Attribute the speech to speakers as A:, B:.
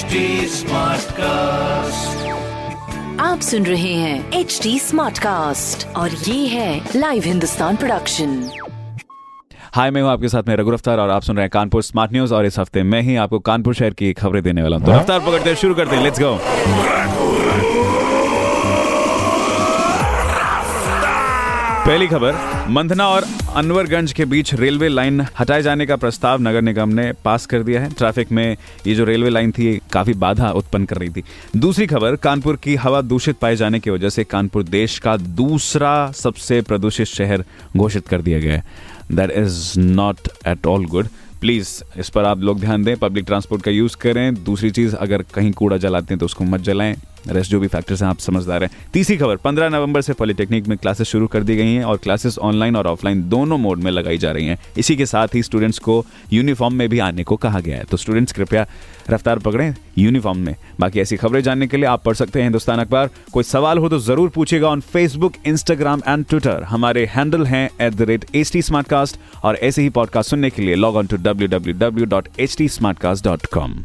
A: HD cast
B: आप सुन रहे हैं एच डी स्मार्ट कास्ट और ये है लाइव हिंदुस्तान प्रोडक्शन
C: हाय मैं हूँ आपके साथ में रघु रफ्तार और आप सुन रहे हैं कानपुर स्मार्ट न्यूज़ और इस हफ़्ते मैं ही आपको कानपुर शहर की खबरें देने वाला हूँ। तो रफ्तार पकड़ते हैं शुरू करते हैं लेट्स गो पहली खबर मंधना और अनवरगंज के बीच रेलवे लाइन हटाए जाने का प्रस्ताव नगर निगम ने पास कर दिया है। ट्रैफ़िक में ये जो रेलवे लाइन थी काफ़ी बाधा उत्पन्न कर रही थी। दूसरी खबर, कानपुर की हवा दूषित पाए जाने की वजह से कानपुर देश का दूसरा सबसे प्रदूषित शहर घोषित कर दिया गया है। That is not at all good please इस पर आप लोग ध्यान दें पब्लिक ट्रांसपोर्ट का यूज़ करें। दूसरी चीज़, अगर कहीं कूड़ा जलाते हैं तो उसको मत जलाएँ। रेस्ट जो भी फैक्टर्स हैं, आप समझदार हैं। तीसरी खबर 15 नवंबर से पॉलिटेक्निक में क्लासेस शुरू कर दी गई हैं और क्लासेस ऑनलाइन और ऑफलाइन दोनों मोड में लगाई जा रही हैं। इसी के साथ ही स्टूडेंट्स को यूनिफॉर्म में भी आने को कहा गया है। तो स्टूडेंट्स कृपया रफ्तार पकड़ें यूनिफॉर्म में। बाकी ऐसी खबरें जानने के लिए आप पढ़ सकते हैं हिंदुस्तान अखबार। कोई सवाल हो तो ज़रूर पूछेगा on Facebook Instagram and Twitter हमारे हैंडल हैं at the rate H T और ऐसे ही पॉडकास्ट सुनने के लिए log on to W W W dot H T dot com